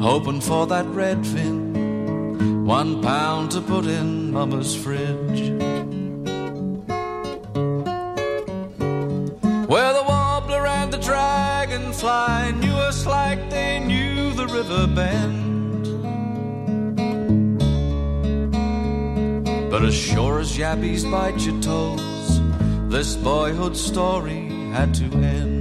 Hoping for that redfin, one pound to put in Mama's fridge. Where the warbler and the dragonfly knew us like they knew the river bend. But as sure as yabbies bite your toes, this boyhood story had to end.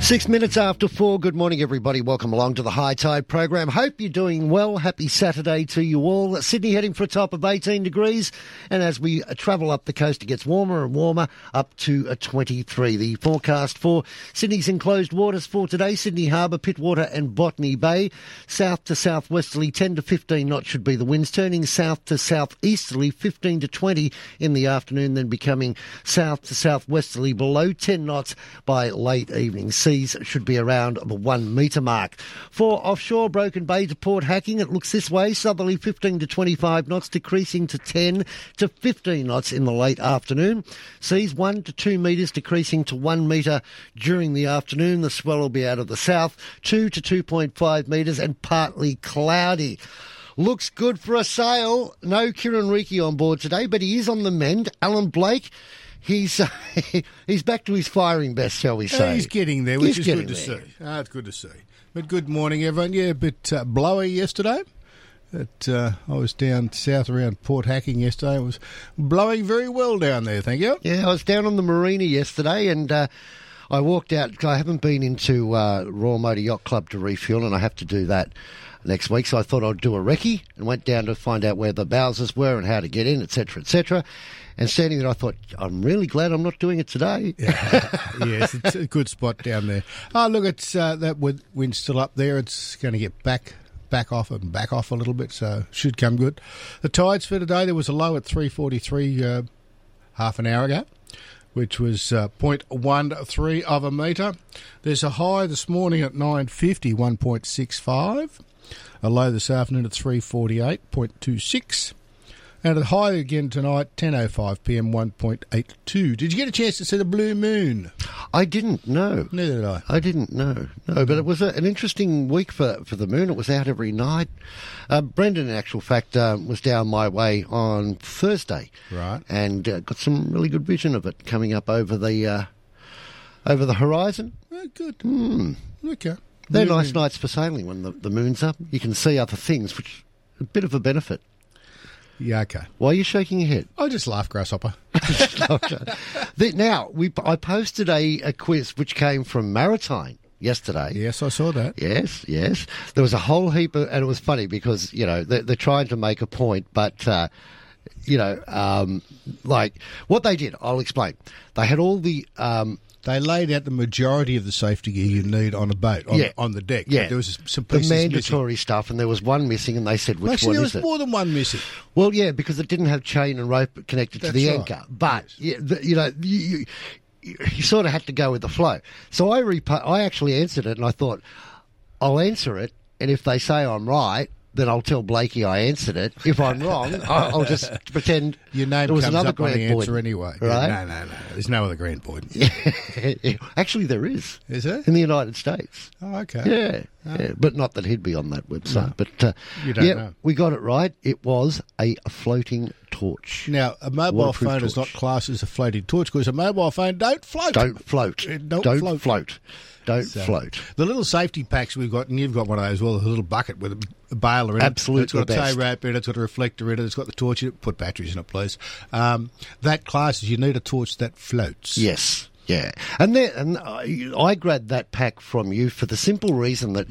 Six minutes after four. Good morning, everybody. Welcome along to the High Tide program. Hope you're doing well. Happy Saturday to you all. Sydney heading for a top of 18 degrees, and as we travel up the coast, it gets warmer and warmer up to a 23. The forecast for Sydney's enclosed waters for today: Sydney Harbour, Pittwater, and Botany Bay. South to southwesterly, 10 to 15 knots should be the winds. Turning south to southeasterly, 15 to 20 in the afternoon, then becoming south to southwesterly, below 10 knots by late evening. Seas should be around the one metre mark. For offshore Broken Bay to Port Hacking, it looks this way southerly 15 to 25 knots, decreasing to 10 to 15 knots in the late afternoon. Seas 1 to 2 metres, decreasing to 1 metre during the afternoon. The swell will be out of the south, 2 to 2.5 metres, and partly cloudy. Looks good for a sail. No Keiren Reiki on board today, but he is on the mend. Alan Blake. He's uh, he's back to his firing best, shall we say? He's getting there, which He's is good to there. see. Ah, it's good to see. But good morning, everyone. Yeah, a bit uh, blowy yesterday. Uh, I was down south around Port Hacking yesterday. It was blowing very well down there. Thank you. Yeah, I was down on the marina yesterday, and uh, I walked out. I haven't been into uh, Royal Motor Yacht Club to refuel, and I have to do that next week. So I thought I'd do a recce and went down to find out where the bowsers were and how to get in, etc., etc. And standing there, I thought, I'm really glad I'm not doing it today. yes, it's a good spot down there. Oh, look, it's uh, that wind, wind's still up there. It's going to get back back off and back off a little bit, so should come good. The tides for today, there was a low at 343 uh, half an hour ago, which was uh, 0.13 of a metre. There's a high this morning at 950, 1.65. A low this afternoon at 348.26. And a high again tonight, 10.05 pm, 1.82. Did you get a chance to see the blue moon? I didn't know. Neither did I. I didn't know. No, but it was a, an interesting week for, for the moon. It was out every night. Uh, Brendan, in actual fact, um, was down my way on Thursday. Right. And uh, got some really good vision of it coming up over the uh, over the horizon. Oh, good. Hmm. Okay. They're Blue nice moon. nights for sailing when the, the moon's up. You can see other things, which a bit of a benefit. Yeah, okay. Why are you shaking your head? I just laugh, grasshopper. Now, we I posted a, a quiz which came from Maritime yesterday. Yes, I saw that. Yes, yes. There was a whole heap of, and it was funny because you know they're, they're trying to make a point, but uh, you know, um, like what they did, I'll explain. They had all the um, They laid out the majority of the safety gear you need on a boat, on, Yeah. on the deck. yeah, But there was some the pieces missing. mandatory stuff, and there was one missing, and they said which Actually, one there is was it? more than one missing. Well, yeah, because it didn't have chain and rope connected to the right. anchor. But yeah, the, you know, you, you, you sort of had to go with the flow. So I repo- I actually answered it, and I thought I'll answer it, and if they say I'm right. Then I'll tell Blakey I answered it. If I'm wrong, I'll just pretend Your name there was comes another up on the answer anyway. right? No, no, no. There's no other Grant Boyd. Actually, there is Is there? in the United States. Oh, okay. Yeah, yeah, but not that he'd be on that website. But uh, You don't yeah, know. we got it right. It was a floating torch. Now, a mobile phone is not torch. classed as a floating torch because a mobile phone don't float. Don't float. Don't Don't float. float. Don't So, float. The little safety packs we've got, and you've got one of those as well, a little bucket with a baler in Absolute it. It's got a tow best. rope in it, it's got a reflector in it, it's got the torch in it. Put batteries in it, please. Um, that classes, you need a torch that floats. Yes. Yeah, and then and I, I grabbed that pack from you for the simple reason that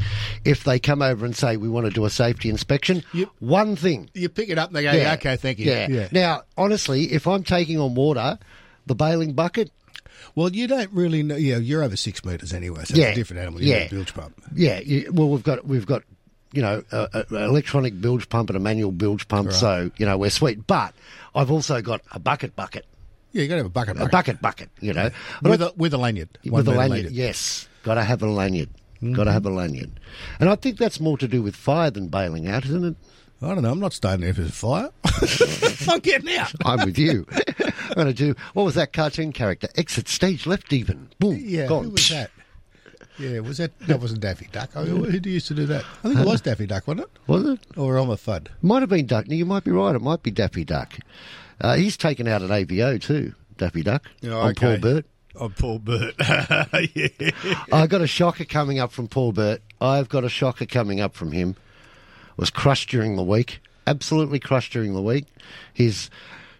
if they come over and say we want to do a safety inspection, Yep. one thing. You pick it up and they go, yeah, okay, thank you. Yeah. Yeah. Now, honestly, if I'm taking on water, the bailing bucket, Well, you don't really know. Yeah, you're over six metres anyway, so Yeah. it's a different animal. You Yeah. bilge pump. yeah. You, well, we've got we've got you know, a, a electronic bilge pump and a manual bilge pump, so you know we're sweet. But I've also got a bucket bucket, Yeah, you got to have a bucket. a bucket. bucket bucket, you know, But with a with a lanyard. With a metre lanyard. Yes, got to have a lanyard. Got to mm-hmm. have a lanyard, and I think that's more to do with fire than bailing out, isn't it? I don't know. I'm not staying there if there's a fire. I'm getting out. I'm with you. I'm going to do what was that cartoon character? Exit stage left, even. Boom. Yeah, gone. who was that? Yeah, was that? That wasn't Daffy Duck. Oh, who who used to do that? I think it was Daffy Duck, wasn't it? Was it? Or Elmer Fudd. Might have been Duck. You might be right. It might be Daffy Duck. Uh, he's taken out an AVO too, Daffy Duck, on Paul Burt. Oh, Paul Burt. yeah. I got a shocker coming up from Paul Burt. I've got a shocker coming up from him. Was crushed during the week. Absolutely crushed during the week. His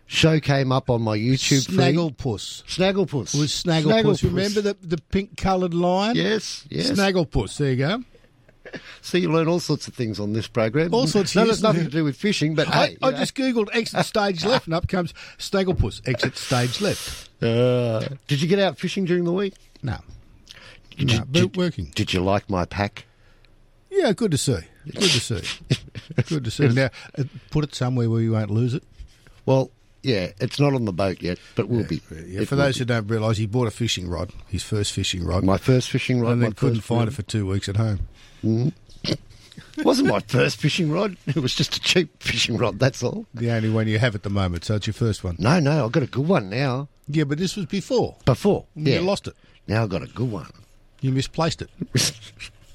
show came up on my YouTube feed. Snagglepuss. Snagglepuss. It was Snagglepuss. Remember the, the pink coloured lion? Yes, yes. Snagglepuss. There you go. So you learn all sorts of things on this program. All sorts No, of nothing to do with fishing, but I, hey, I know. just googled exit stage left, and up comes Snagglepuss. Exit stage left. Uh, did you get out fishing during the week? No, Did no, you, but did, working. Did you like my pack? Yeah, good to see. Good to see. good to see. Now, uh, put it somewhere where you won't lose it. Well, yeah, it's not on the boat yet, but will be. Yeah, It for those be. who don't realise, he bought a fishing rod, his first fishing rod, my first fishing rod, and then couldn't find rod. it for two weeks at home. It wasn't my first fishing rod. It was just a cheap fishing rod. That's all. The only one you have at the moment, so it's your first one. No, no, I've got a good one now. Yeah, but this was before. Before, Yeah. You yeah, lost it. Now I've got a good one. You misplaced it.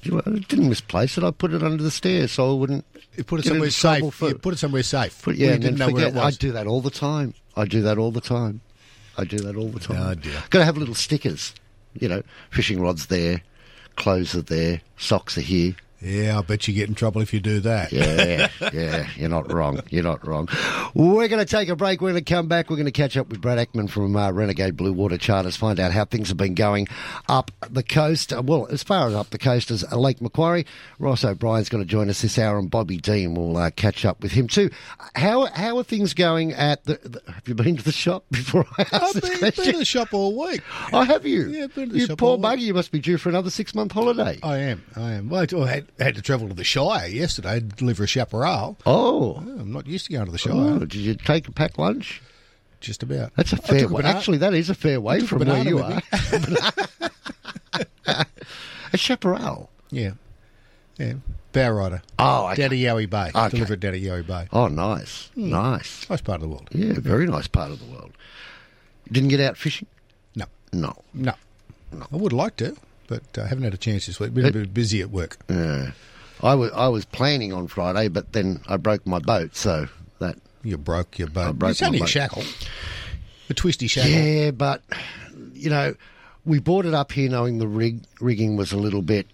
I didn't misplace it. I put it under the stairs so I wouldn't. You put it somewhere safe. for- You put it somewhere safe. Put, yeah, and didn't then know where forget. it I do that all the time. I do that all the time. I do that all the time. Oh, dear. Got to have little stickers. You know, fishing rods there, clothes are there, socks are here. Yeah, I bet you get in trouble if you do that. Yeah, yeah, you're not wrong. You're not wrong. We're going to take a break. We're going to come back. We're going to catch up with Brad Ekman from uh, Renegade Blue Water Charters, find out how things have been going up the coast. Uh, well, as far as up the coast as uh, Lake Macquarie. Ross O'Brien's going to join us this hour, and Bobby Dean will uh, catch up with him too. How how are things going at the? the have you been to the shop before I ask I've this been, been to the shop all week. Oh, have you? Yeah, been to the you shop poor all week. bugger. You must be due for another six month holiday. I am. I am. Well, I had, had to travel to the Shire yesterday to deliver a chaparral. Oh. I'm not used to going to the Shire. Oh, did you take a pack lunch? Just about. That's a fair way. Actually, that is a fair way from where you are. a chaparral. Yeah. Yeah. Bow rider. Oh, okay. Daddy Yowie Bay. Okay. Deliver at Daddy Yowie Bay. Oh, nice, Hmm. nice. Nice part of the world. Yeah, very nice part of the world. Didn't get out fishing? No. No. No. No. I would like to, but I haven't had a chance this week. Been a bit busy at work. Yeah. I was I was planning on Friday, but then I broke my boat, so that. You broke your boat. broke it's only a shackle. A twisty shackle. Yeah, but you know, we brought it up here knowing the rig rigging was a little bit,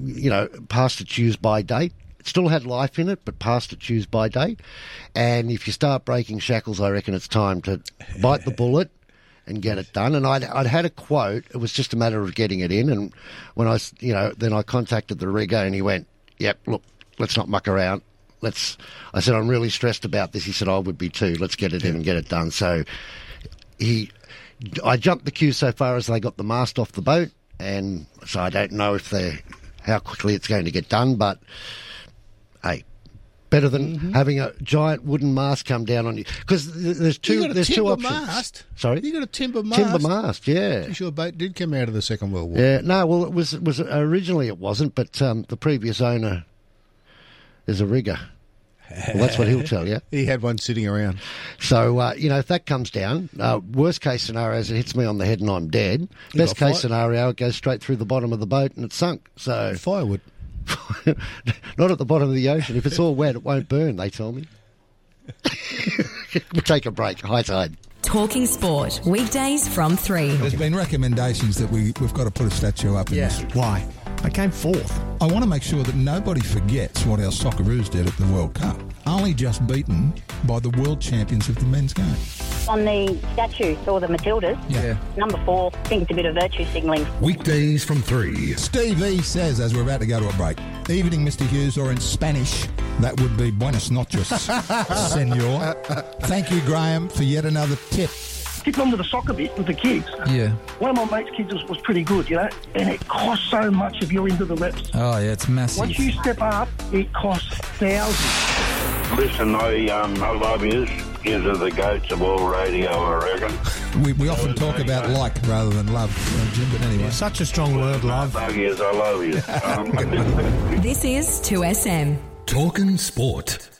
you know, past its use by date. It still had life in it, but past its use by date. And if you start breaking shackles, I reckon it's time to bite the bullet and get it done. And I'd, I'd had a quote. It was just a matter of getting it in. And when I, you know, then I contacted the rigger and he went, "Yep, look, let's not muck around." Let's. I said, I'm really stressed about this. He said, I would be too. Let's get it in and get it done. So he I jumped the queue so far as they got the mast off the boat, and so I don't know if they how quickly it's going to get done. But hey, better than Mm-hmm. having a giant wooden mast come down on you because there's two there's two options. mast. Sorry, You got a timber mast. timber mast. Yeah. I'm sure boat did come out of the Second World War. Yeah, no, well, it was it was originally it wasn't, but um, the previous owner is a rigger. Well, that's what he'll tell you. He had one sitting around. So uh, you know, if that comes down, uh, worst case scenario is it hits me on the head and I'm dead. Best case scenario, it goes straight through the bottom of the boat and it's sunk. So Firewood. not at the bottom of the ocean. If it's all wet, it won't burn. They tell me. we'll take a break. High tide. Talking Sport, weekdays from 3. There's been recommendations that we, we've got to put a statue up in Yeah. this. Why? I came fourth. I want to make sure that nobody forgets what our Socceroos did at the World Cup. Only just beaten by the world champions of the men's game. On the statue or the Matildas, Yeah. number four, I think it's a bit of virtue signalling. Weekdays from 3. Steve E says, as we're about to go to a break, evening, Mr. Hughes, or in Spanish, that would be buenas noches, senor. Thank you, Graham, for yet another tip. Kicked onto the soccer bit with the kids. Yeah. One of my mates' kids was, was pretty good, you know, and it costs so much if you're into the reps. Oh, yeah, it's massive. Once you step up, it costs thousands. Listen, I, um, I love you. Gives are the goats of all radio, I reckon. We, we often talk about like rather than love, uh, Jim, but anyway. Such a strong word, love. Love yous, I love you. Um, This is 2SM. Talking sport.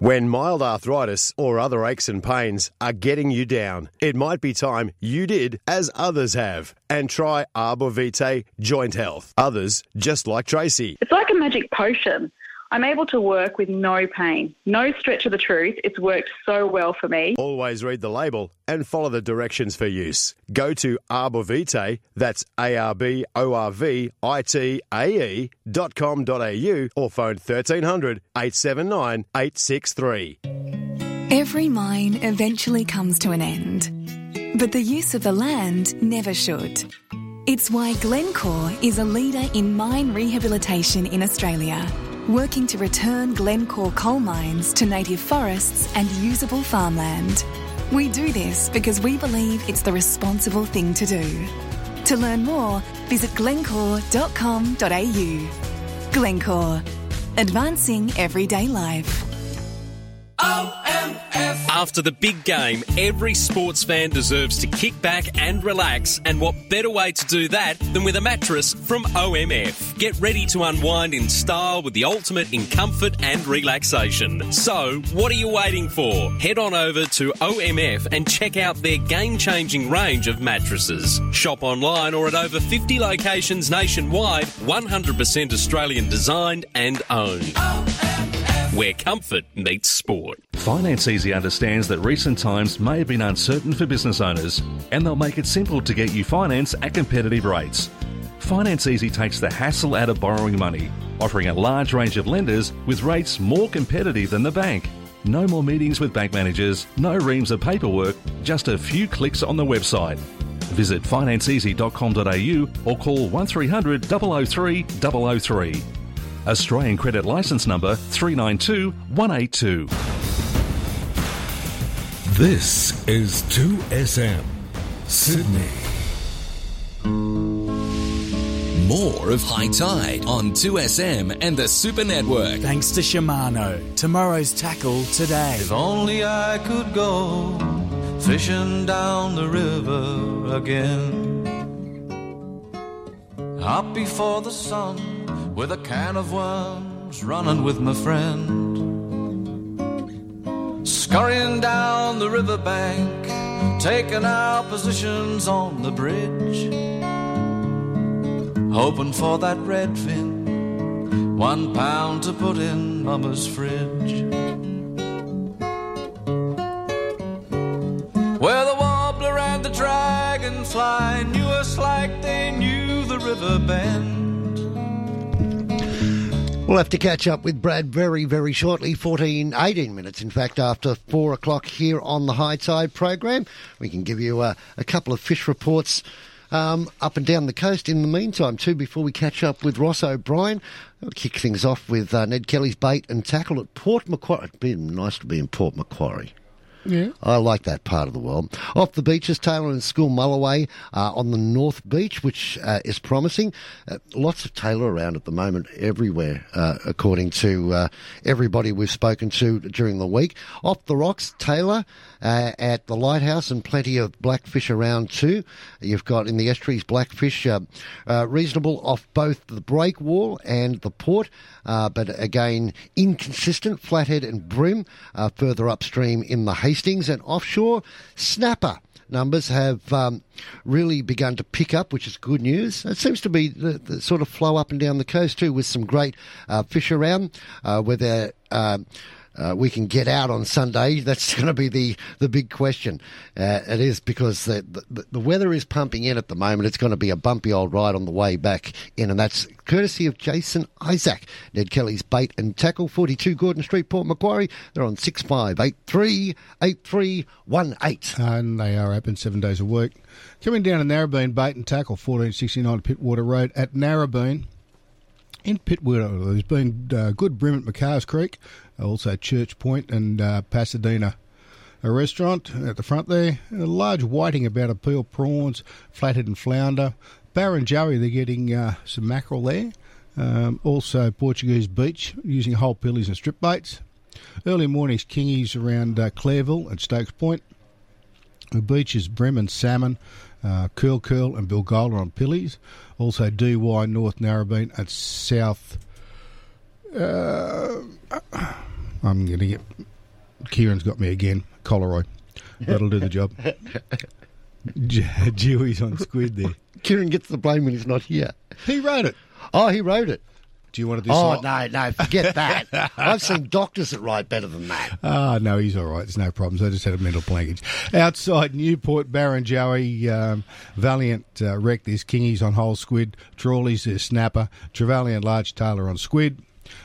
When mild arthritis or other aches and pains are getting you down, it might be time you did as others have and try Arbor Vitae Joint Health. Others, just like Tracy. It's like a magic potion. I'm able to work with no pain. No stretch of the truth. It's worked so well for me. Always read the label and follow the directions for use. Go to Arbor Vitae, that's A-R-B-O-R-V-I-T-A-E dot com dot au or phone 1300 879 863. Every mine eventually comes to an end, but the use of the land never should. It's why Glencore is a leader in mine rehabilitation in Australia, working to return Glencore coal mines to native forests and usable farmland. We do this because we believe it's the responsible thing to do. To learn more, visit glencore.com.au. Glencore, advancing everyday life. Oh. After the big game, every sports fan deserves to kick back and relax, and what better way to do that than with a mattress from OMF? Get ready to unwind in style with the ultimate in comfort and relaxation. So, what are you waiting for? Head on over to OMF and check out their game changing range of mattresses. Shop online or at over 50 locations nationwide, 100% Australian designed and owned. Where comfort meets sport. Finance Easy understands that recent times may have been uncertain for business owners, and they'll make it simple to get you finance at competitive rates. Finance Easy takes the hassle out of borrowing money, offering a large range of lenders with rates more competitive than the bank. No more meetings with bank managers, no reams of paperwork, just a few clicks on the website. Visit financeeasy.com.au or call 1300 003 003. Australian credit license number 392182. This is 2SM Sydney. More of High Tide on 2SM and the Super Network. Thanks to Shimano. Tomorrow's tackle today. If only I could go fishing down the river again. Up before the sun with a can of worms, running with my friend. Scurrying down the riverbank, taking our positions on the bridge. Hoping for that redfin, one pound to put in Mama's fridge. Where the warbler and the dragonfly knew us like they knew the river bend. We'll have to catch up with Brad very, very shortly. 14, 18 minutes, in fact, after 4 o'clock here on the High Tide program. We can give you a, a couple of fish reports um, up and down the coast in the meantime, too, before we catch up with Ross O'Brien. We'll kick things off with uh, Ned Kelly's bait and tackle at Port Macquarie. It'd be nice to be in Port Macquarie. Yeah. I like that part of the world. Off the beaches, tailor and School Mulloway uh, on the North Beach, which uh, is promising. Uh, lots of tailor around at the moment everywhere, uh, according to uh, everybody we've spoken to during the week. Off the rocks, tailor uh, at the Lighthouse, and plenty of blackfish around too. You've got in the estuaries blackfish, reasonable off both the break wall and the port, but again inconsistent. Flathead and bream further upstream in the Hastings and offshore snapper numbers have um, really begun to pick up, which is good news. It seems to be the, the sort of flow up and down the coast too, with some great uh, fish around. Uh, whether um, uh, we can get out on Sunday. That's going to be the, the big question. Uh, it is because the, the, the weather is pumping in at the moment. It's going to be a bumpy old ride on the way back in, and that's courtesy of Jason Isaac. Ned Kelly's bait and tackle, 42 Gordon Street, Port Macquarie. They're on 6583 8318. And they are open seven days a week. Coming down to Narrabeen, bait and tackle, 1469 Pittwater Road at Narrabeen. In Pittwater, there's been uh, good bream at McCarrs Creek, also Church Point and uh, Pasadena. A restaurant at the front there, a large whiting about a peel prawns, flathead and flounder, Barrenjoey, they're getting uh, some mackerel there. Um, also, Portuguese Beach using whole pillies and strip baits. Early mornings, kingies around uh, Clareville and Stokes Point. The beach is bream and salmon, uh, curl curl and bilgola on pillies. Also, DY North Narrabeen and South. Uh, I'm going to get. Keiren's got me again. Collaroy. That'll do the job. Dewey's on squid there. Keiren gets the blame when he's not here. He wrote it. Oh, he wrote it. Do you want to do Oh, no, no, forget that. I've seen doctors that write better than that. Ah, no, he's all right. There's no problems. I just had a mental blankage. Outside Newport, Barrenjoey, um, Valiant uh, wreck. There's kingies on whole squid. Trawlies, there's snapper. Trevelyan large tailor on squid.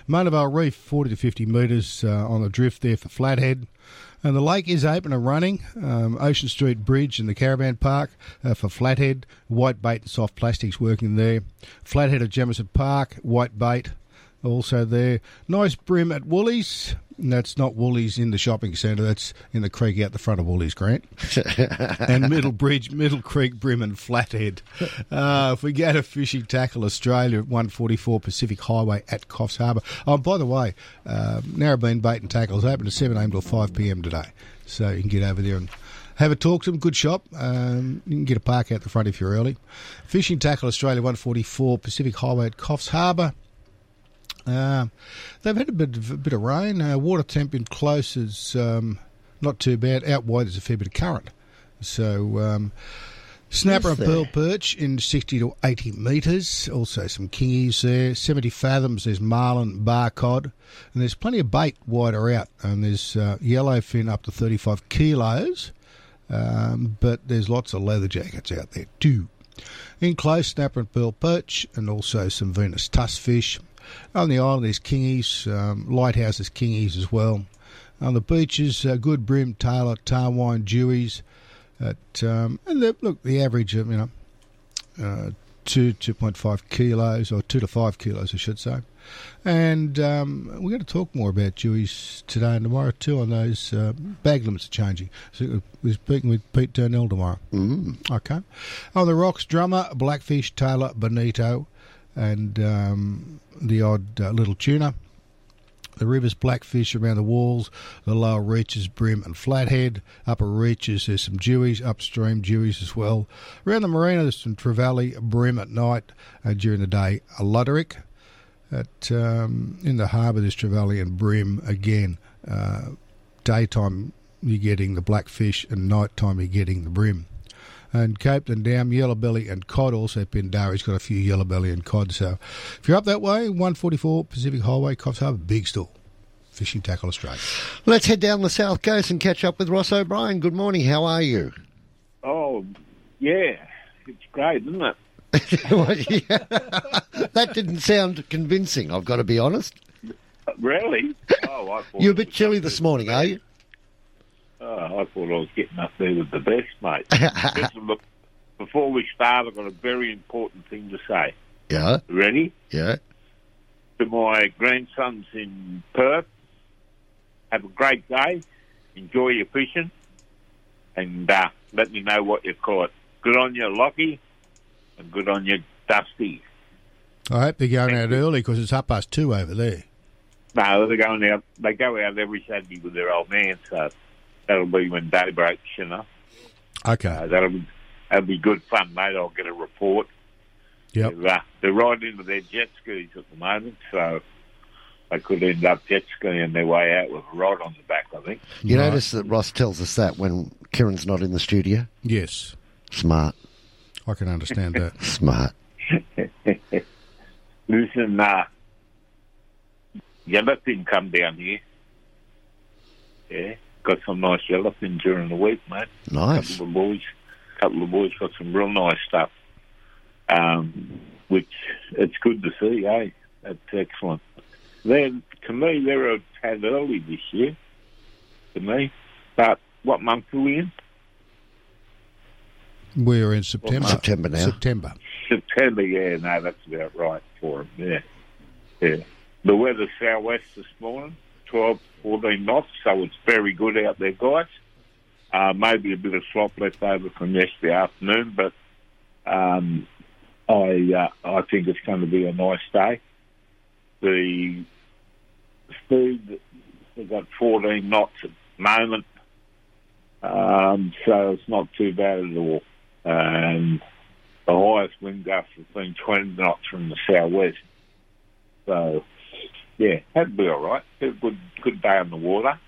Mona Vale Reef, 40 to 50 metres uh, on the drift there for flathead. And the lake is open and running. Um, Ocean Street Bridge and the Caravan Park uh, for flathead. White bait and soft plastics working there. Flathead at Jamieson Park, white bait also there. Nice bream at Woolies. That's not Woolies in the shopping centre. That's in the creek out the front of Woolies, Grant. and Middle Bridge, Middle Creek, Bream and Flathead. Uh, if we go to Fishing Tackle Australia at 144 Pacific Highway at Coffs Harbour. Oh, by the way, uh, Narrabeen Bait and Tackle is open at 7am till 5pm today. So you can get over there and have a talk to them. Good shop. Um, you can get a park out the front if you're early. Fishing Tackle Australia 144 Pacific Highway at Coffs Harbour. Um, they've had a bit of, a bit of rain. Uh, water temp in close is um, not too bad. Out wide there's a fair bit of current. So um, snapper and pearl perch in 60 to 80 metres. Also some kingies there. 70 fathoms there's marlin, bar cod. And there's plenty of bait wider out. And there's uh, yellowfin up to 35 kilos. Um, but there's lots of leather jackets out there too. In close, snapper and pearl perch, and also some Venus tusk fish. On the island, there's kingies, um, lighthouses kingies as well. On the beaches, uh, good bream, tailor, tarwine, dewies. At, um, and the, look, the average of, you know, uh, two, 2.5 kilos, or two to five kilos, I should say. And um, we're going to talk more about dewies today and tomorrow too on those uh, bag limits are changing. So we're speaking with Pete Durnell tomorrow. Mm. Okay. On the rocks, drummer, blackfish, tailor, bonito, and um, the odd uh, little tuna. The rivers, blackfish around the walls. The lower reaches, bream and flathead. Upper reaches, there's some dewies. Upstream, dewies as well. Around the marina, there's some trevally, bream at night. And during the day, a luderick. At um, in the harbour, there's trevally and bream again. Uh, daytime, you're getting the blackfish, and nighttime, you're getting the bream. And Copeton Dam, yellow belly and cod. Also, been Pindari's got a few yellow belly and cod. So, if you're up that way, 144 Pacific Highway, Coffs Harbour, big store. Fishing Tackle Australia. Let's head down the south coast and catch up with Ross O'Brien. Good morning. How are you? Oh, yeah. It's great, isn't it? that didn't sound convincing, I've got to be honest. Really? Oh, I thought You're a bit chilly this morning, are you? Oh, I thought I was getting up there with the best, mate. Listen, look, before we start, I've got a very important thing to say. Yeah. Ready? Yeah. To my grandsons in Perth, have a great day. Enjoy your fishing. And uh, let me know what you caught. Good on you, Lockie. And good on you, Dusty. I hope they're going out early because it's half past two over there. No, they're going out. They go out every Saturday with their old man, so that'll be when day breaks, you know. Okay. Uh, that'll be that'll be good fun, mate. I'll get a report. Yep. They're, uh, they're right into their jet skis at the moment, so they could end up jet skiing their way out with a rod on the back. I think. You notice that Ross tells us that when Keiren's not in the studio? Yes. Smart. I can understand that. Smart. Listen, uh, yellowfin come down here. Yeah, got some nice yellowfin during the week, mate. Nice. Couple of boys, couple of boys got some real nice stuff. Um, which it's good to see, eh? That's excellent. Then, to me, they're a tad early this year. To me, but what month are we in? We're in September. September now. September. September, yeah, no, that's about right for them, yeah. Yeah. The weather's southwest this morning, 12, 14 knots, so it's very good out there, guys. Uh, maybe a bit of slop left over from yesterday afternoon, but um, I uh, I think it's going to be a nice day. The speed they've got 14 knots at the moment, um, so it's not too bad at all. And the highest wind gusts has been 20 knots from the southwest. So, yeah, that'd be all right. A good, good day on the water.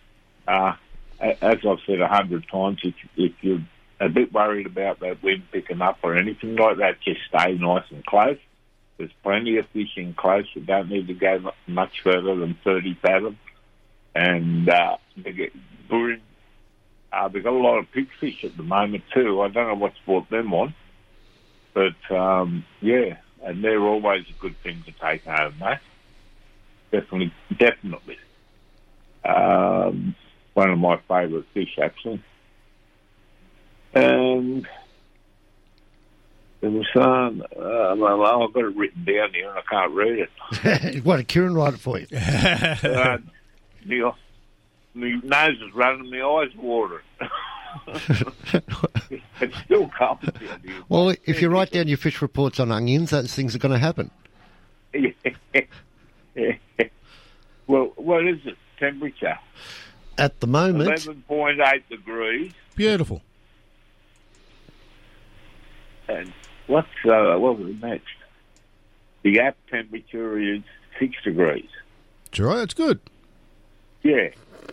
Uh, as I've said a hundred times, if, if you're a bit worried about that wind picking up or anything like that, just stay nice and close. There's plenty of fishing close. You don't need to go much further than 30 fathoms. And uh, they get buoyed. Uh, they've got a lot of pig fish at the moment too. I don't know what's brought them on. But, um, yeah, and they're always a good thing to take home, mate. Definitely, definitely. Um, one of my favourite fish, actually. And there was some, uh, well, I've got it written down here and I can't read it. Why did Keiren write it for you? uh, my, my nose is running, my eyes are watering. it's still here. Well, if you write down your fish reports on onions, those things are going to happen. well, what is it? Temperature? At the moment, 11.8 degrees. Beautiful. And what's, uh, what was it next? The app temperature is 6 degrees. That's all right. That's good. Yeah.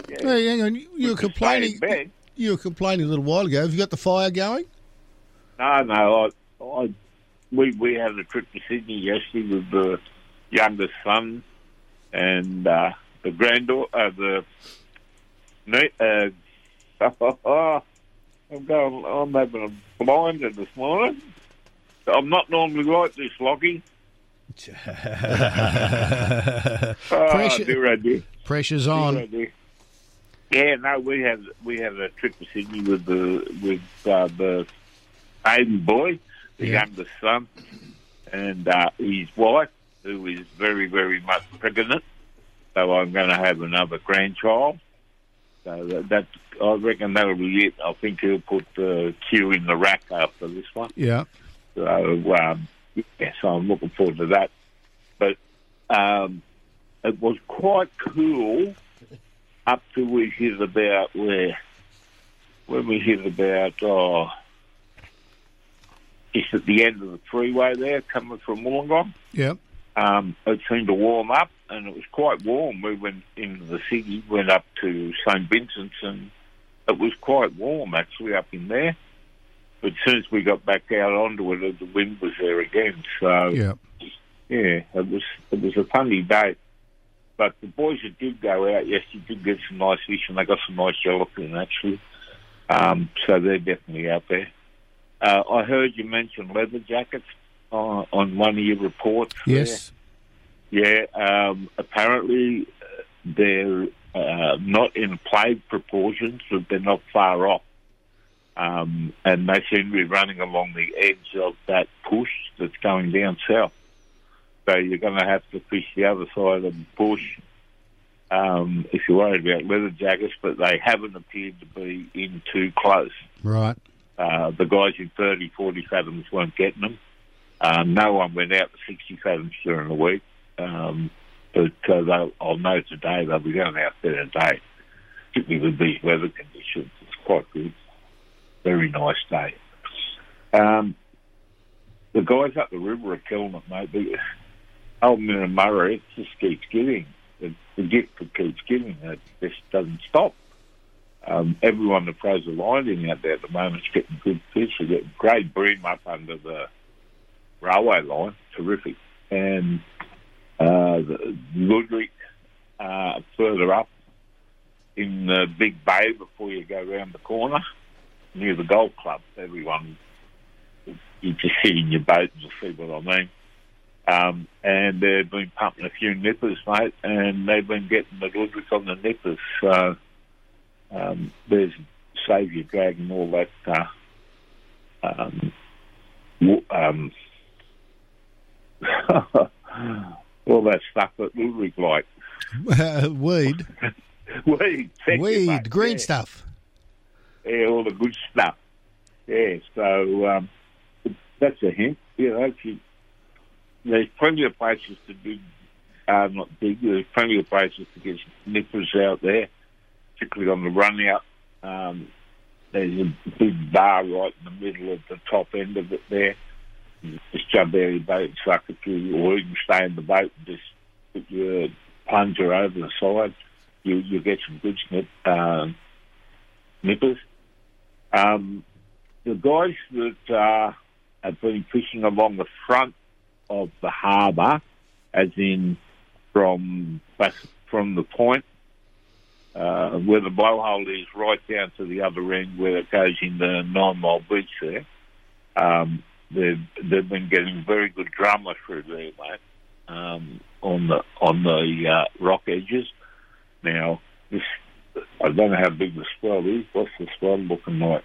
Hey, hang on. You, you were complaining. You were complaining a little while ago. Have you got the fire going? No, no. I, I, we we had a trip to Sydney yesterday with the youngest son and uh, the granddaughter, uh, the uh, I'm going. I'm having a blinder this morning. I'm not normally like this, Lockie. Oh, Pressure- dear, oh, dear. Pressure's Dear, oh, on. dear. Yeah, no, we had we had a trip to Sydney with the with uh, the Aiden boy, the Yeah. youngest son, and uh, his wife, who is very very much pregnant. So I'm going to have another grandchild. So that, that I reckon that'll be it. I think he'll put the cue in the rack after this one. Yeah. So, um, yeah, so I'm looking forward to that. But um, it was quite cool up to we hit about where, when we hit about, oh, just at the end of the freeway there, coming from Wollongong. Yep. Um, it seemed to warm up, and it was quite warm. We went into the city, went up to St Vincent's, and it was quite warm actually up in there. But as soon as we got back out onto it, the wind was there again. So Yeah. yeah, it was it was a funny day. But the boys that did go out, yes, you did get some nice fish, and they got some nice yellowfin actually. Um, so they're definitely out there. Uh, I heard you mention leather jackets uh, on one of your reports. there. Yes. Yeah, um, apparently uh, they're uh, not in plague proportions, but they're not far off. Um, and they seem to be running along the edge of that push that's going down south. So you're going to have to fish the other side of the push um, if you're worried about leather jackets, but they haven't appeared to be in too close. Right. Uh, the guys in 30, 40 fathoms weren't getting them. Um, no one went out to 60 fathoms during the week. Um, but uh, I'll know today they'll be going out there today, particularly with these weather conditions. It's quite good. Very nice day. Um, the guys up the river are killing it, mate. The old Murray, it just keeps giving. The, the gift that keeps giving. It just doesn't stop. Um, everyone that throws a line in out there at the moment is getting good fish. are getting great bream up under the railway line, terrific. And uh, luderick uh, further up in the big bay before you go round the corner near the golf club. Everyone, you just sit in your boat and you'll see what I mean. Um, and they've been pumping a few nippers, mate, and they've been getting the luderick on the nippers. So um, there's Saviour Drag and all that. Uh, um, um, all that stuff that luderick like. Weed. Weed. Weed. mate. Green Yeah. stuff. Yeah, all the good stuff. Yeah, so um, that's a hint. You know, you there's plenty of places to do, uh, not dig, there's plenty of places to get nippers out there, particularly on the run out. Um, there's a big bar right in the middle of the top end of it there. Your boat and suck it through, or can stay in the boat and just put your plunger over the side. You you get some good snip uh, nippers. Um, the guys that uh, have been fishing along the front of the harbour, as in from back from the point uh, where the blowhole is, right down to the other end where it goes in the Nine Mile Beach there. Um, they've they've been getting very good drummer through there, mate, um, on the on the uh, rock edges. Now, this I don't know how big the swell is. What's the swell looking like?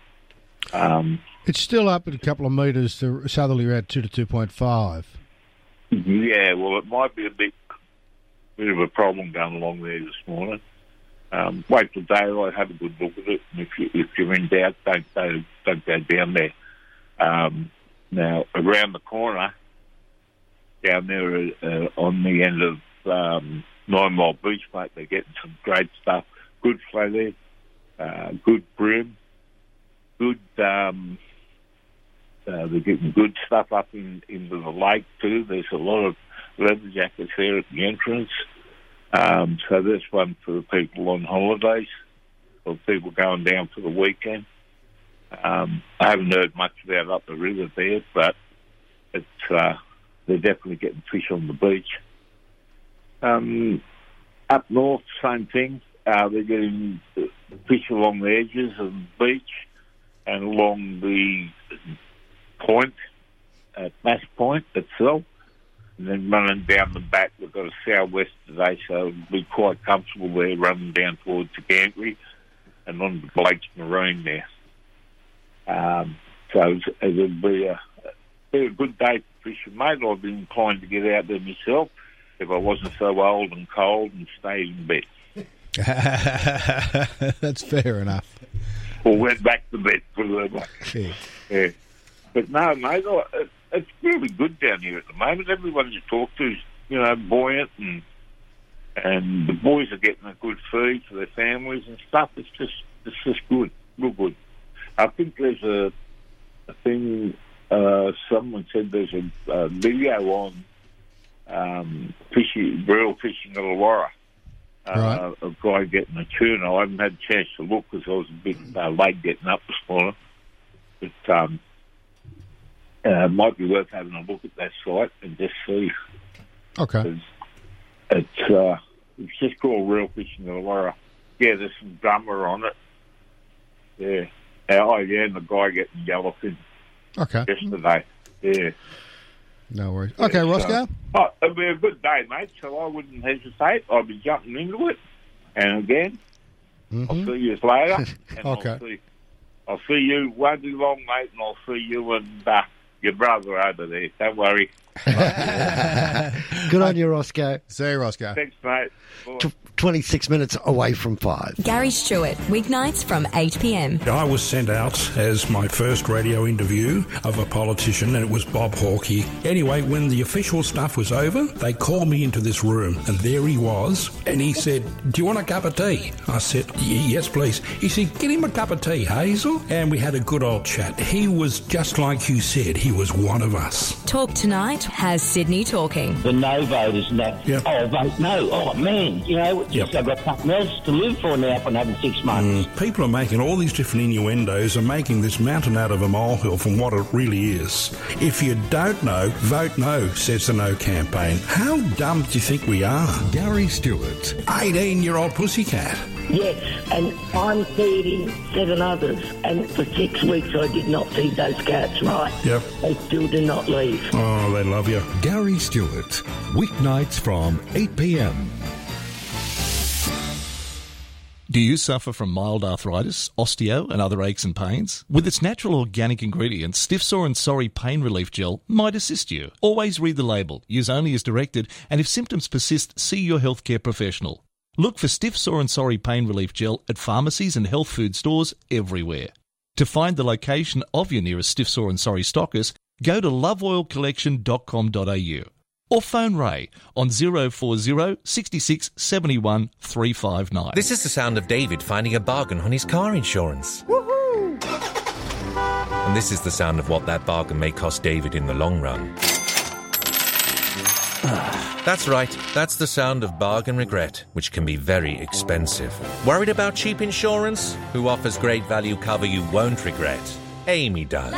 Um, It's still up at a couple of metres to southerly around 2 to 2.5. Yeah, well, it might be a bit, bit of a problem going along there this morning. Um, wait till daylight, have a good look at it, and if, you, if you're in doubt, don't go, don't go down there. Um, now, around the corner, down there uh, on the end of um, Nine Mile Beach, mate, they're getting some great stuff. Good flow there, uh, good bream, good. Um, uh, they're getting good stuff up in, into the lake too. There's a lot of leather jackets there at the entrance. Um, so there's one for the people on holidays or people going down for the weekend. Um, I haven't heard much about up the river there, but it's uh, they're definitely getting fish on the beach. Um, up north, same thing. Uh, they're getting fish along the edges of the beach and along the point at Bass Point itself, and then running down the back. We've got a southwest today, so it'll be quite comfortable there, running down towards the Gantry and on to Blake's Marine there. Um, so it'll be a, be a good day for fishing, mate. I'd be inclined to get out there myself if I wasn't so old and cold and stayed in bed. That's fair enough. Or went back to bed for the way. Yeah. Yeah. But no, mate, it's really good down here at the moment. Everyone you talk to is, you know, buoyant and and the boys are getting a good feed for their families and stuff. It's just it's just good, real good. I think there's a, a thing. Uh, someone said there's a, a video on um, fishing, real fishing Illawarra. Uh, a guy getting a tuna. I haven't had a chance to look because I was a bit uh, late getting up this morning. But um, uh, it might be worth having a look at that site and just see. Okay. It's uh, it's just called Real Fishing Illawarra. Yeah, there's some drummer on it. Yeah. Oh, yeah, and the guy getting yellowfin Okay. yesterday. Yeah. No worries. Okay, So- Roscoe. Oh, it'll be a good day, mate, so I wouldn't hesitate. I'll be jumping into it. And again, I'll see you later. And Okay. I'll see, I'll see you, won't long, mate, and I'll see you and uh, your brother over there. Don't worry. Good on you, Roscoe. See you, Roscoe. Thanks, mate. Bye. 26 minutes away from five. Gary Stewart, weeknights from 8 pm. I was sent out as my first radio interview of a politician, and it was Bob Hawkey. Anyway, when the official stuff was over, they called me into this room, and there he was, and he said, Do you want a cup of tea? I said, Yes, please. He said, Get him a cup of tea, Hazel. And we had a good old chat. He was just like you said, he was one of us. Talk Tonight has Sydney talking. The no voters and that. Oh, vote no. Oh, man. You know, Yep. I've got something else to live for now for another six months. Mm, People are making all these different innuendos and making this mountain out of a molehill from what it really is. If you don't know, vote no, says the No campaign. How dumb do you think we are? Gary Stewart. 18 year old pussycat. Yes, and I'm feeding seven others. And for six weeks, I did not feed those cats right. Yep. They still do not leave. Oh, they love you. Gary Stewart. Weeknights from 8 p.m. Do you suffer from mild arthritis, osteo, and other aches and pains? With its natural organic ingredients, Stiff Sore and Sorry Pain Relief Gel might assist you. Always read the label, use only as directed, and if symptoms persist, see your healthcare professional. Look for Stiff Sore and Sorry Pain Relief Gel at pharmacies and health food stores everywhere. To find the location of your nearest Stiff Sore and Sorry stockist, go to loveoilcollection.com.au. Or phone Ray on 040 66 71 359. This is the sound of David finding a bargain on his car insurance. And this is the sound of what that bargain may cost David in the long run. That's right, that's the sound of bargain regret, which can be very expensive. Worried about cheap insurance? Who offers great value cover you won't regret? Amy does.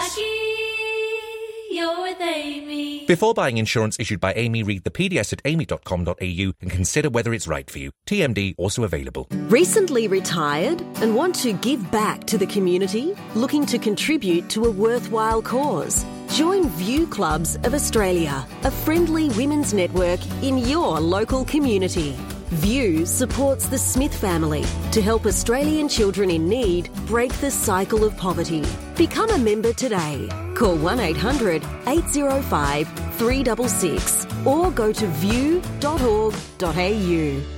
You're with AAMI. Before buying insurance issued by AAMI, read the PDS at aami.com.au and consider whether it's right for you. TMD also available. Recently retired and want to give back to the community? Looking to contribute to a worthwhile cause? Join View Clubs of Australia, a friendly women's network in your local community. View supports the Smith family to help Australian children in need break the cycle of poverty. Become a member today. Call 1 800 805 366 or go to view.org.au.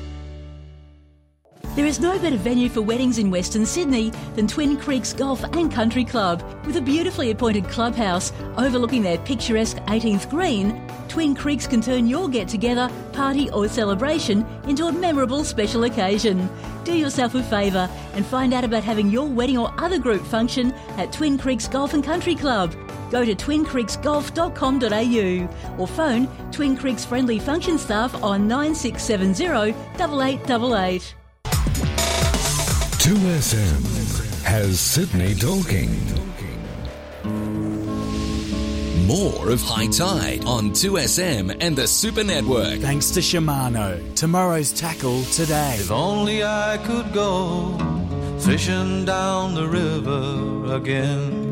There is no better venue for weddings in Western Sydney than Twin Creeks Golf and Country Club. With a beautifully appointed clubhouse overlooking their picturesque 18th green, Twin Creeks can turn your get together, party, or celebration into a memorable special occasion. Do yourself a favour and find out about having your wedding or other group function at Twin Creeks Golf and Country Club. Go to twincreeksgolf.com.au or phone Twin Creeks friendly function staff on 9670 8888. 2SM has Sydney talking. More of Hi-Tide on 2SM and the Super Network. Thanks to Shimano. Tomorrow's tackle today. If only I could go fishing down the river again.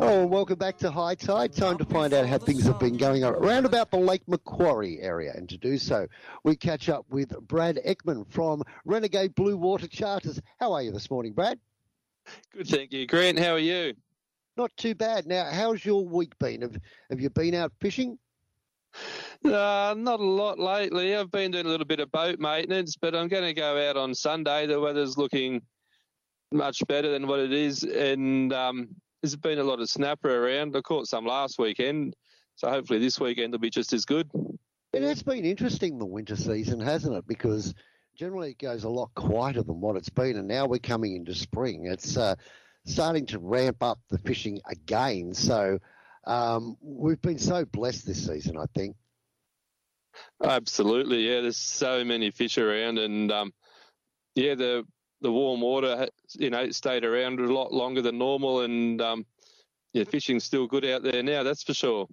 Oh, welcome back to Hi-Tide. Time to find out how things have been going on around about the Lake Macquarie area. And to do so, we catch up with Brad Ekman from Renegade Blue Water Charters. How are you this morning, Brad? Good, thank you. Grant, how are you? Not too bad. Now, how's your week been? Have, have you been out fishing? Uh, not a lot lately. I've been doing a little bit of boat maintenance, but I'm going to go out on Sunday. The weather's looking much better than what it is, and um, there's been a lot of snapper around. I caught some last weekend, so hopefully this weekend will be just as good. It has been interesting the winter season, hasn't it? Because generally it goes a lot quieter than what it's been, and now we're coming into spring. It's uh, starting to ramp up the fishing again. So um, we've been so blessed this season, I think. Absolutely, yeah. There's so many fish around, and um, yeah, the the warm water, you know, stayed around a lot longer than normal, and um, yeah, fishing's still good out there now. That's for sure.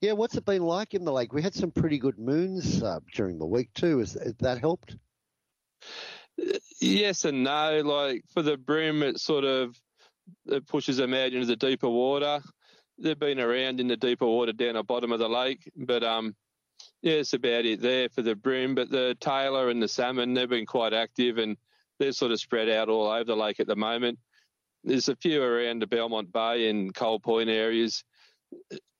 Yeah, what's it been like in the lake? We had some pretty good moons uh, during the week too. Has, that helped? Yes and no. Like for the bream, it sort of it pushes them out into the deeper water. They've been around in the deeper water down the bottom of the lake, but um, yeah, it's about it there for the bream. But the tailor and the salmon, they've been quite active and they're sort of spread out all over the lake at the moment. There's a few around the Belmont Bay and Coal Point areas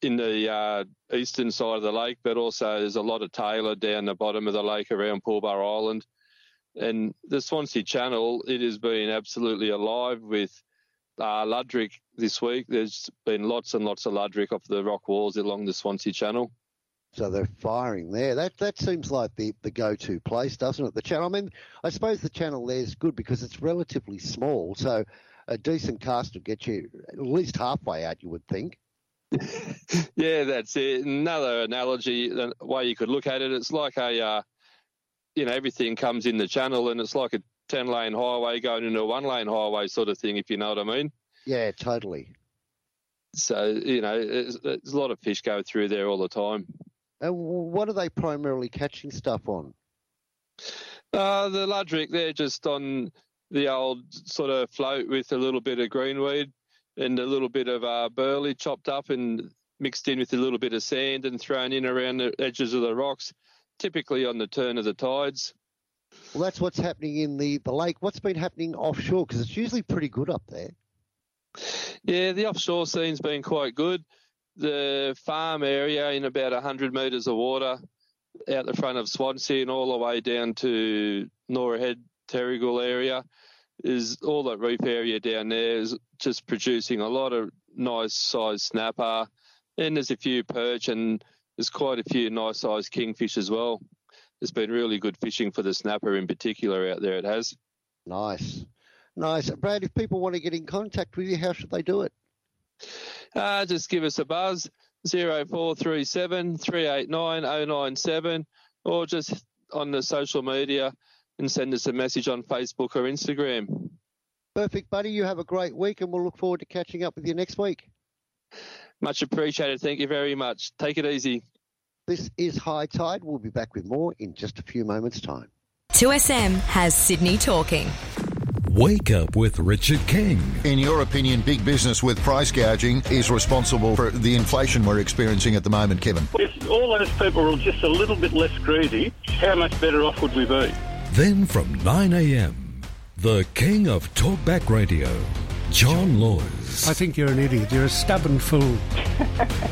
in the uh, eastern side of the lake, but also there's a lot of tailor down the bottom of the lake around Pulbah Island. And the Swansea Channel, it has been absolutely alive with uh, luderick this week. There's been lots and lots of luderick off the rock walls along the Swansea Channel. So they're firing there. That that seems like the, the go to place, doesn't it? The channel. I mean, I suppose the channel there is good because it's relatively small. So a decent cast will get you at least halfway out. You would think. yeah, that's it. Another analogy, the way you could look at it, it's like a, uh, you know, everything comes in the channel, and it's like a ten lane highway going into a one lane highway sort of thing, if you know what I mean. Yeah, totally. So you know, there's a lot of fish go through there all the time. And what are they primarily catching stuff on? Uh, the luderick, they're just on the old sort of float with a little bit of greenweed and a little bit of uh, burley chopped up and mixed in with a little bit of sand and thrown in around the edges of the rocks, typically on the turn of the tides. Well, that's what's happening in the, the lake. What's been happening offshore? Because it's usually pretty good up there. Yeah, the offshore scene's been quite good. The farm area in about 100 metres of water out the front of Swansea and all the way down to Norah Head, Terrigal area is all that reef area down there is just producing a lot of nice sized snapper. And there's a few perch and there's quite a few nice sized kingfish as well. It's been really good fishing for the snapper in particular out there. It has. Nice. Nice. Brad, if people want to get in contact with you, how should they do it? Uh, just give us a buzz, 0437 389 097, or just on the social media and send us a message on Facebook or Instagram. Perfect, buddy. You have a great week, and we'll look forward to catching up with you next week. Much appreciated. Thank you very much. Take it easy. This is Hi-Tide. We'll be back with more in just a few moments' time. 2SM has Sydney talking. Wake up with Richard King. In your opinion, big business with price gouging is responsible for the inflation we're experiencing at the moment, Kevin? If all those people were just a little bit less greedy, how much better off would we be? Then from 9 a.m., the king of talkback radio, John Laws. I think you're an idiot. You're a stubborn fool.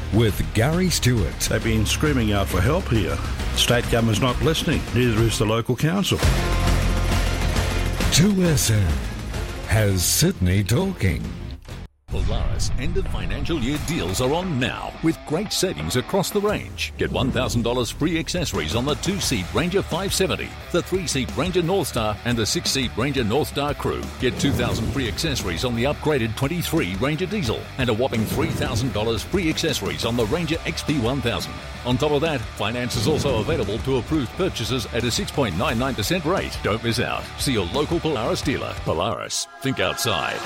with Gary Stewart. They've been screaming out for help here. State government's not listening, neither is the local council. 2SM has Sydney talking. Polaris end of financial year deals are on now with great savings across the range. Get $1,000 free accessories on the two seat Ranger 570, the three seat Ranger Northstar, and the six seat Ranger Northstar Crew. Get 2000 free accessories on the upgraded 23 Ranger Diesel and a whopping $3,000 free accessories on the Ranger XP 1000. On top of that, finance is also available to approved purchases at a 6.99% rate. Don't miss out. See your local Polaris dealer. Polaris, think outside.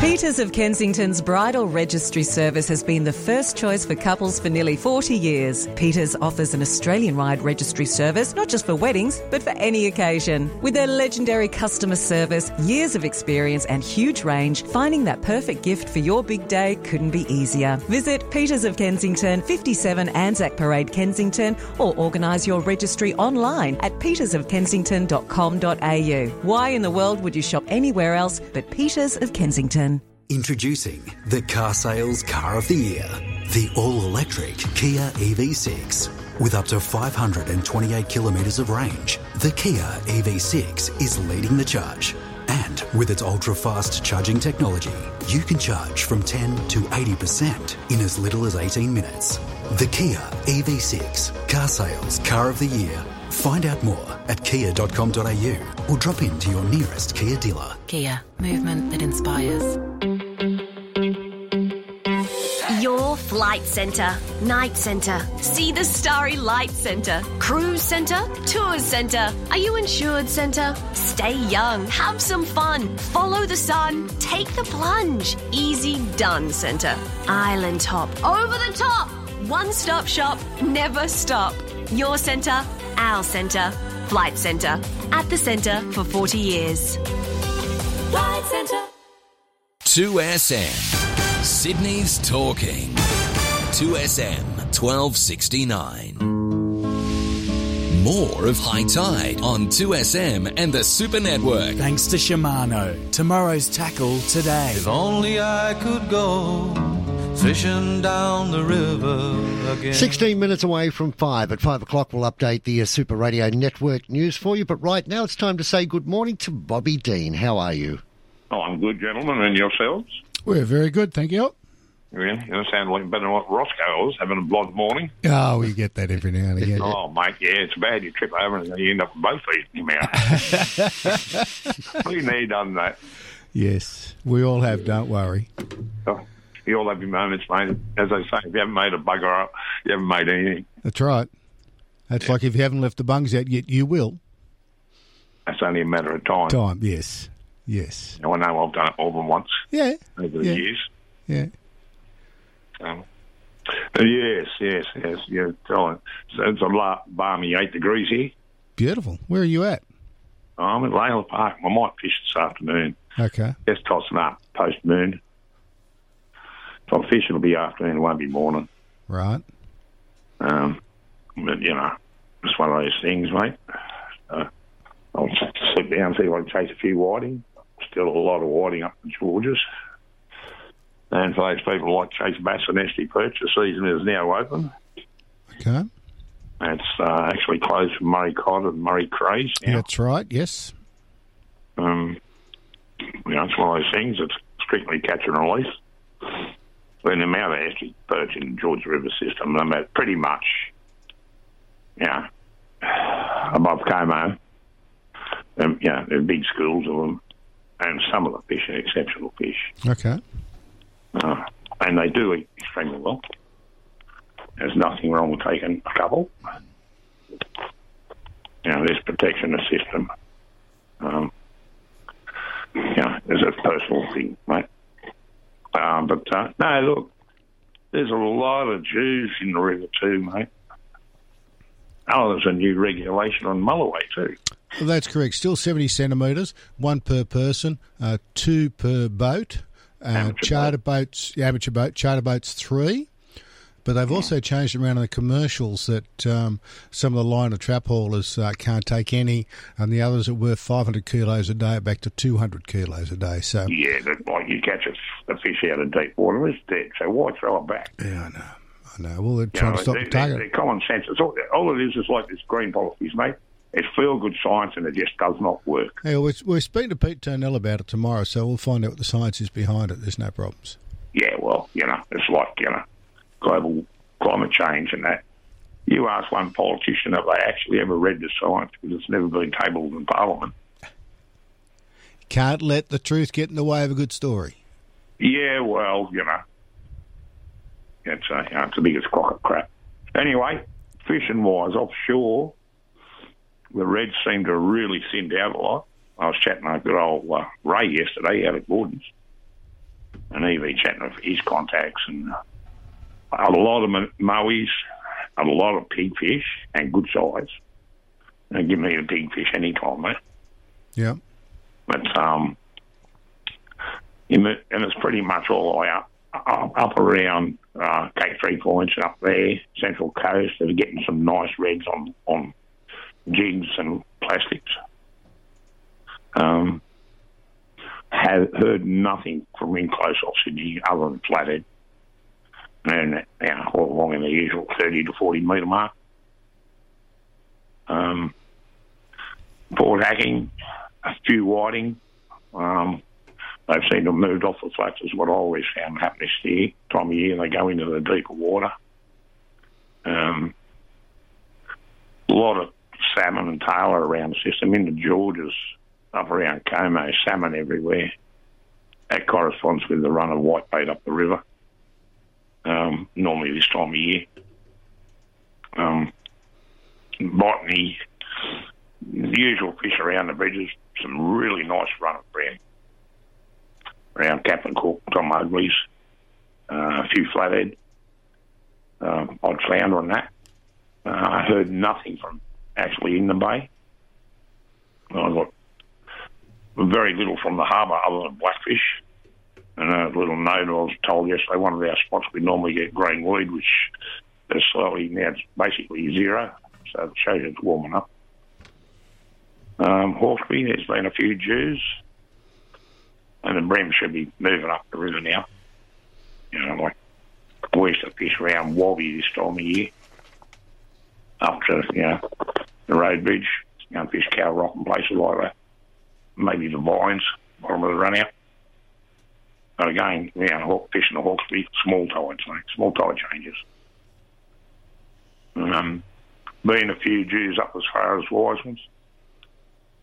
Peters of Kensington's bridal registry service has been the first choice for couples for nearly 40 years. Peters offers an Australian wide registry service, not just for weddings, but for any occasion. With their legendary customer service, years of experience, and huge range, finding that perfect gift for your big day couldn't be easier. Visit Peters of Kensington, 57 Anzac Parade, Kensington, or organise your registry online at petersofkensington.com.au. Why in the world would you shop anywhere else but Peters of Kensington? Introducing the car sales car of the year, the all electric Kia EV6. With up to 528 kilometres of range, the Kia EV6 is leading the charge. And with its ultra fast charging technology, you can charge from 10 to 80% in as little as 18 minutes. The Kia EV6 car sales car of the year. Find out more at kia.com.au or drop into your nearest Kia dealer. Kia, movement that inspires. Your flight centre, night centre, see the starry light centre, cruise centre, tours centre. Are you insured centre? Stay young, have some fun, follow the sun, take the plunge. Easy done centre. Island top, over the top. One stop shop, never stop. Your centre, our centre, Flight Centre. At the centre for 40 years. Flight Centre. 2SM. Sydney's talking. 2SM 1269. More of Hi-Tide on 2SM and the Super Network. Thanks to Shimano. Tomorrow's tackle today. If only I could go fishing down the river again. 16 minutes away from 5. At 5 o'clock, we'll update the uh, Super Radio Network news for you. But right now, it's time to say good morning to Bobby Dean. How are you? Oh, I'm good, gentlemen, and yourselves? We're very good, thank you. Yeah, you sound like better than what Roscoe was, having a blonde morning. Oh, we get that every now and again. Oh, mate, yeah, it's bad. You trip over and you end up with both feet in your mouth. we need done that. Yes, we all have, don't worry. Oh, you all have your moments, mate. As I say, if you haven't made a bugger up, you haven't made anything. That's right. That's like if you haven't left the bungs out yet, you will. That's only a matter of time. Time, yes. Yes. I know I've done it more than once Yeah. over the Yeah. years. Yeah. Um, yes, yes, yes. Yeah, telling. So it's a la- balmy eight degrees here. Beautiful. Where are you at? I'm at Layla Park. I might fish this afternoon. Okay. Just tossing up post moon. If I'm fishing, it'll be afternoon. It won't be morning. Right. Um, but you know, it's one of those things, mate. Uh, I'll sit down, see if I can chase a few whiting. Still a lot of whiting up the Georges. And for those people like chase bass and esty perch, the season is now open. Okay. It's uh, actually closed for Murray cod and Murray crays now. That's right. Yes. Um, you know, it's one of those things. that's strictly catch and release. When the amount of estuary perch in the George River system, I'm at pretty much, you know, above Como. Um, you know, there are big schools of them, and some of the fish are exceptional fish. Okay. Uh, and they do eat extremely well. There's nothing wrong with taking a couple. You know, there's protection in the system. Um, you know, there's a personal thing, mate. Um, but uh, no, look, there's a lot of Jews in the river too, mate. Oh, there's a new regulation on Mulloway too. Well, that's correct. Still 70 centimetres, one per person, uh, two per boat. Uh, charter boats, the amateur boat, charter boats three. But they've also changed around in the commercials that um, some of the line of trap haulers uh, can't take any, and the others are worth 500 kilos a day back to 200 kilos a day. So Yeah, but like you catch a, a fish out of deep water, it's dead. So why throw it back? Yeah, I know. I know. Well, they're You trying know, to stop they- the target. they're common sense. It's all, all it is is like this green policies, mate. It's feel good science and it just does not work. Yeah, we're, we're speaking to Pete Turnell about it tomorrow, so we'll find out what the science is behind it. There's no problems. Yeah, well, you know, it's like, you know, global climate change and that. You ask one politician if they actually ever read the science because it's never been tabled in Parliament. Can't let the truth get in the way of a good story. Yeah, well, you know, it's, uh, you know, it's the biggest crock of crap. Anyway, fishing wise, offshore, the reds seem to really thinned out a lot. I was chatting to good old uh, Ray yesterday out at Gordon's, and he been chatting with his contacts and uh, a lot of mo- mowies, a lot of pigfish, and good size. And give me the pigfish any time, mate. Yeah. But um, in the, and it's pretty much all the way up up, up around uh, Cape Three Points and up there, Central Coast. They're getting some nice reds on on jigs and plastics. Um, have heard nothing from in close Sydney other than flathead, and know, all along in the usual thirty to forty metre mark. Um, Port hacking, a few whiting. Um, they've to have moved off the flats, is what I always found happen this. Time of year, they go into the deeper water. Um, a lot of salmon and tailor around the system. In the Georges, up around Como, salmon everywhere. That corresponds with the run of whitebait up the river. Um, normally this time of year. Um, botany, the usual fish around the bridges. Some really nice run of brown around Captain Cook, Tom Uglies, uh, a few flathead. Uh, odd flounder on that. Uh, I heard nothing from actually in the bay. I got very little from the harbour other than blackfish. And a little note I was told yesterday, one of our spots we normally get green weed, which is slowly now it's basically zero. So it shows it's warming up. Um, Hawkesbury, there's been a few Jews. And the bream should be moving up the river now. You know, like we used to fish around Wobby this time of year. Up to, you know, the road bridge, you know, fish cow rock and places like that. Maybe the vines, bottom of the run out. But again, know, hawk fishing the Hawkesbury, small tides, mate, small tide changes. Um, been a few Jews up as far as Wisemans.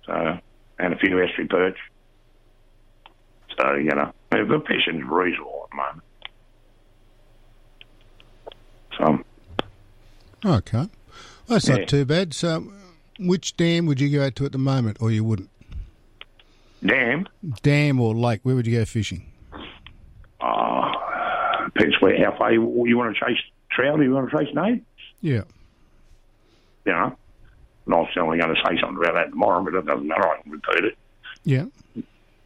So, and a few estuary perch. So, you know, the fishing's reasonable at the moment. So, Okay. That's Yeah. not too bad. So, which dam would you go to at the moment, or you wouldn't? dam, Dam or lake? Where would you go fishing? uh, depends where, how far you, you want to chase trout or you want to chase nade. Yeah. You know, and I was only going to say something about that tomorrow, but it doesn't matter. I can repeat it. Yeah.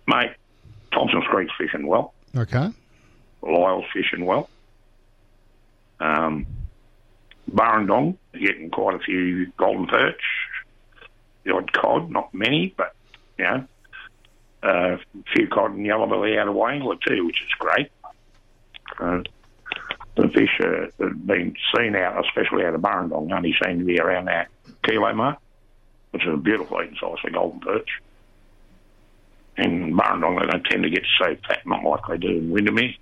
Mate, Thompson's Creek's fishing well. Okay. Lyell's fishing well. Um, Burrendong getting quite a few golden perch, the odd cod, not many, but you know, uh, a few cod and yellow belly out of Wyangala too, which is great. Uh, the fish uh, have been seen out, especially out of Burrendong, only seem to be around that kilo mark, which is a beautiful eating size for golden perch. In Burrendong, they don't tend to get so fat, not like they do in Windermere.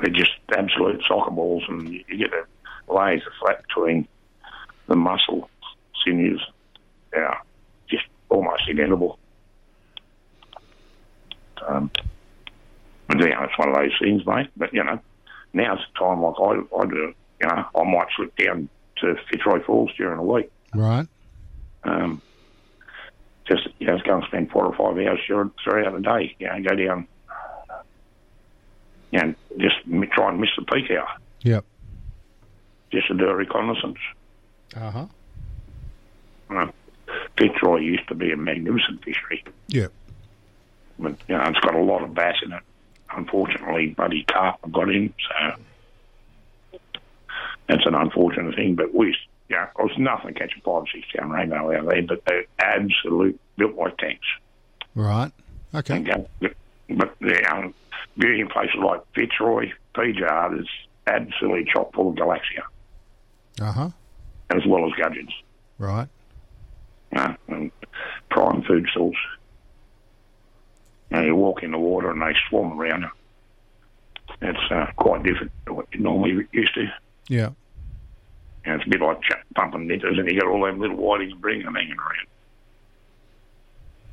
They're just absolute soccer balls, and you get a layers of fat between the muscle sinews. Yeah, just almost inedible. Um, but you know, it's one of those things, mate. But you know, now's the time like I, I do. You know, I might slip down to Fitzroy Falls during the week. Right. Um, just you know, go and spend four or five hours through- throughout the day. You know, go down. You know, just try and miss the peak hour, Yep. just to do a reconnaissance. Uh huh. Uh, Fitzroy used to be a magnificent fishery, Yep. but you know, it's got a lot of bass in it. Unfortunately, Buddy Carp got in, so that's an unfortunate thing. But we, yeah, it was nothing catching five, six down rainbow out there, but they're absolute built like tanks. Right. Okay. And but um, beauty in places like Fitzroy, PJR, is absolutely chock full of Galaxia, Uh huh. as well as gudgeons. Right. uh, and prime food source. Now you walk in the water and they swarm around you. It's uh, quite different to what you normally used to. Yeah. And it's a bit like ch- pumping nippers and you got all them little whitings bringing them hanging around.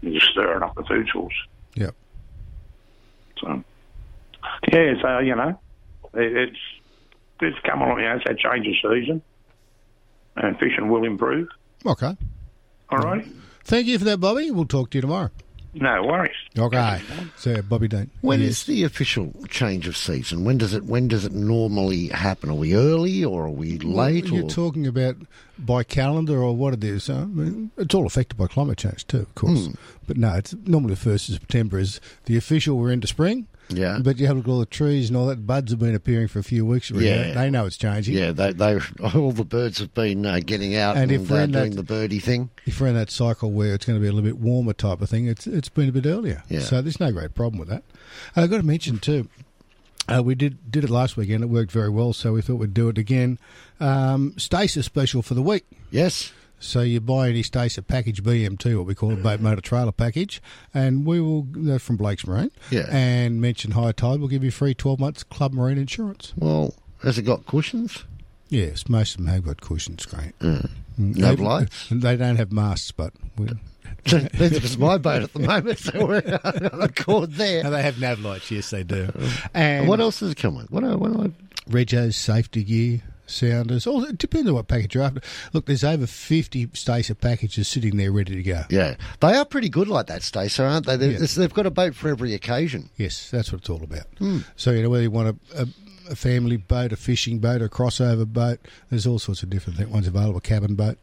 You're just stirring up the food source. Yep. So, yeah, so, you know, it, it's it's come along, you know, it's that change of season and fishing will improve. Okay. All right? Thank you for that, Bobby. We'll talk to you tomorrow. No worries. Okay. So, Bobby Dean. When Yes. the official change of season? When does it when does it normally happen? Are we early or are we late? You're or? talking about by calendar or what it is. I mean, it's all affected by climate change too, of course. Hmm. But no, it's normally the first of September is the official. We're into spring. Yeah. But you have a look at all the trees and all that. Buds have been appearing for a few weeks. already. Yeah. They know it's changing. yeah, they, they all the birds have been uh, getting out And and, if we're uh, in doing that- the birdie thing. If we're in that cycle where it's going to be a little bit warmer type of thing, it's it's been a bit earlier. Yeah. So there's no great problem with that. And I've got to mention too, uh, we did did it last weekend. It worked very well, so we thought we'd do it again. Um, special for the week. Yes. So you buy any Stacer package BMT, what we call a boat motor trailer package, and we will uh, from Blake's Marine. Yeah. And mention Hi-Tide. We'll give you free twelve months Club Marine insurance. Well, has it got cushions? Yes, most of them have got cushions. Great. Mm, No They- blades? They don't have masts, but we, just my boat at the moment, so we're on a cord there. No, they have nav lights. Yes, they do. And And what else does it come with? What, are- what, are- Regos, safety gear, sounders. All it depends on what package you're after. Look, there's over fifty Stacer packages sitting there ready to go. Yeah, they are pretty good like that, Stacer, aren't they? Yeah. it's- They've got a boat for every occasion. Yes, that's what it's all about. Hmm. So you know whether you want a, a, a family boat, a fishing boat, a crossover boat. There's all sorts of different ones available. Cabin boat.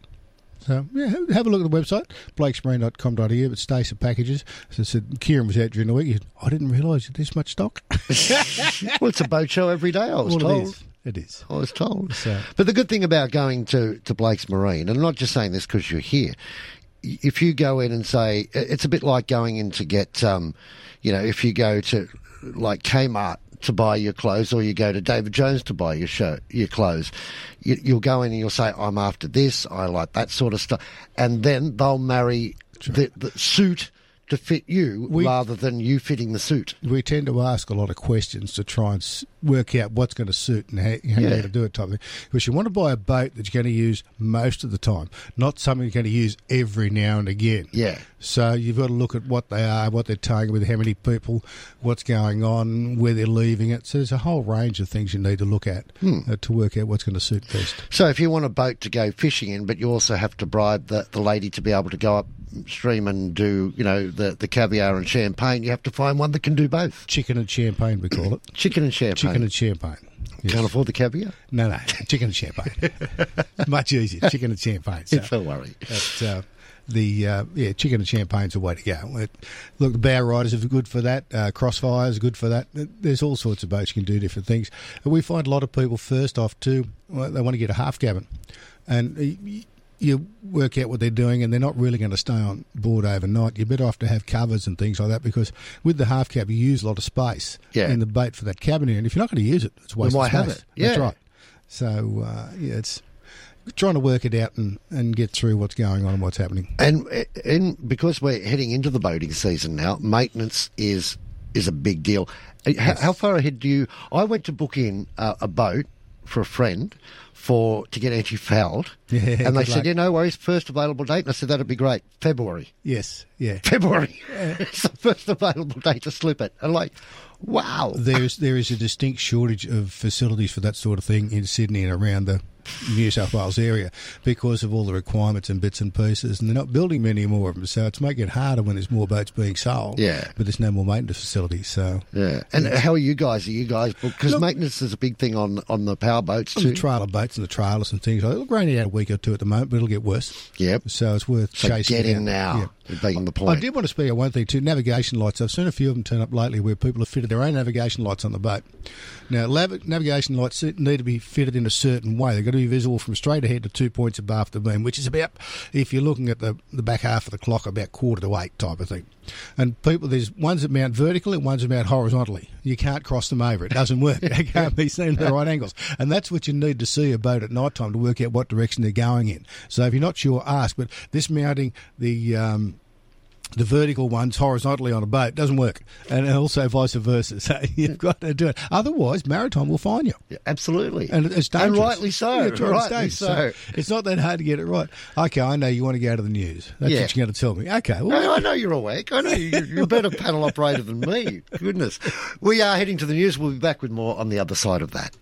So yeah, have, have a look at the website blakesmarine.com.au. But Stacer packages. As I said, Keiren was out during the week. He said, I didn't realise there's this much stock. well, it's a boat show every day. I was it told. It is. I was told. So- But the good thing about going to, to Blake's Marine, and I'm not just saying this because you're here, if you go in and say, it's a bit like going in to get, um, you know, if you go to like Kmart to buy your clothes or you go to David Jones to buy your shirt, your clothes, you, you'll go in and you'll say, I'm after this, I like that sort of stuff. And then they'll marry the, the suit to fit you We- rather than you fitting the suit. we tend to ask a lot of questions to try and work out what's going to suit and how, how Yeah. you're going to do it type of thing. Because you want to buy a boat that you're going to use most of the time, not something you're going to use every now and again. Yeah. So you've got to look at what they are, what they're towing with, how many people, what's going on, where they're leaving it. So there's a whole range of things you need to look at Hmm. uh, to work out what's going to suit best. So if you want a boat to go fishing in, but you also have to bribe the, the lady to be able to go upstream and do, you know, the, the caviar and champagne, you have to find one that can do both. Chicken and champagne, we call it. Chicken and champagne. Chicken and champagne. Yes. Can't afford the caviar? No, no, chicken and champagne. Much easier, chicken and champagne. So, Don't worry. But, uh, the uh, yeah, chicken and champagne's the way to go. It, look, the bow riders are good for that. Uh, crossfires good for that. There's all sorts of boats you can do different things. And we find a lot of people first off too. Well, they want to get a half cabin, and y- you work out what they're doing, and they're not really going to stay on board overnight. You're better off to have covers and things like that because with the half cap, you use a lot of space Yeah. in the bait for that cabin. And if you're not going to use it, it's a waste why of have space. it? That's Yeah. right. So uh, yeah, it's trying to work it out and, and get through what's going on and what's happening. And and because we're heading into the boating season now, maintenance is is a big deal. Uh, How, how far ahead do you? I went to book in uh, a boat for a friend for to get anti fouled, Yeah, and they said, luck. "Yeah, no worries, first available date." And I said, "That'd be great, February." Yes, yeah. February. it's the first available date to slip it. And like, wow. There is there is a distinct shortage of facilities for that sort of thing in Sydney and around the New South Wales area because of all the requirements and bits and pieces, and they're not building many more of them. So it's making it harder when there's more boats being sold. Yeah. but there's no more maintenance facilities. So Yeah. And how are you guys? Are you guys because maintenance is a big thing on on the power boats too? the trailer boats and the trailers and things. It'll rain out a week or two at the moment, but it'll get worse. Yep. So it's worth So chasing. get in now. Yeah. Being the I did want to speak of one thing too. Navigation lights. I've seen a few of them turn up lately where people have fitted their own navigation lights on the boat. Now, navigation lights need to be fitted in a certain way. They've got to be visible from straight ahead to two points above the beam, which is about, if you're looking at the, the back half of the clock, about quarter to eight type of thing. And people, there's ones that mount vertically and ones that mount horizontally. You can't cross them over. It doesn't work. They can't be seen at the right angles. And that's what you need to see a boat at night time to work out what direction they're going in. So if you're not sure, ask. But this mounting the um, the vertical ones horizontally on a boat doesn't work, and also vice versa. So you've got to do it. Otherwise, maritime will fine you. absolutely, and it's And rightly so, Yeah, it's rightly dangerous. Uh, so. It's not that hard to get it right. Okay, I know you want to go to the news. That's Yeah. what you're going to tell me. Okay, well, No, I know you're awake. I know you- you're a better panel operator than me. Goodness. We are heading to the news. We'll be back with more on the other side of that.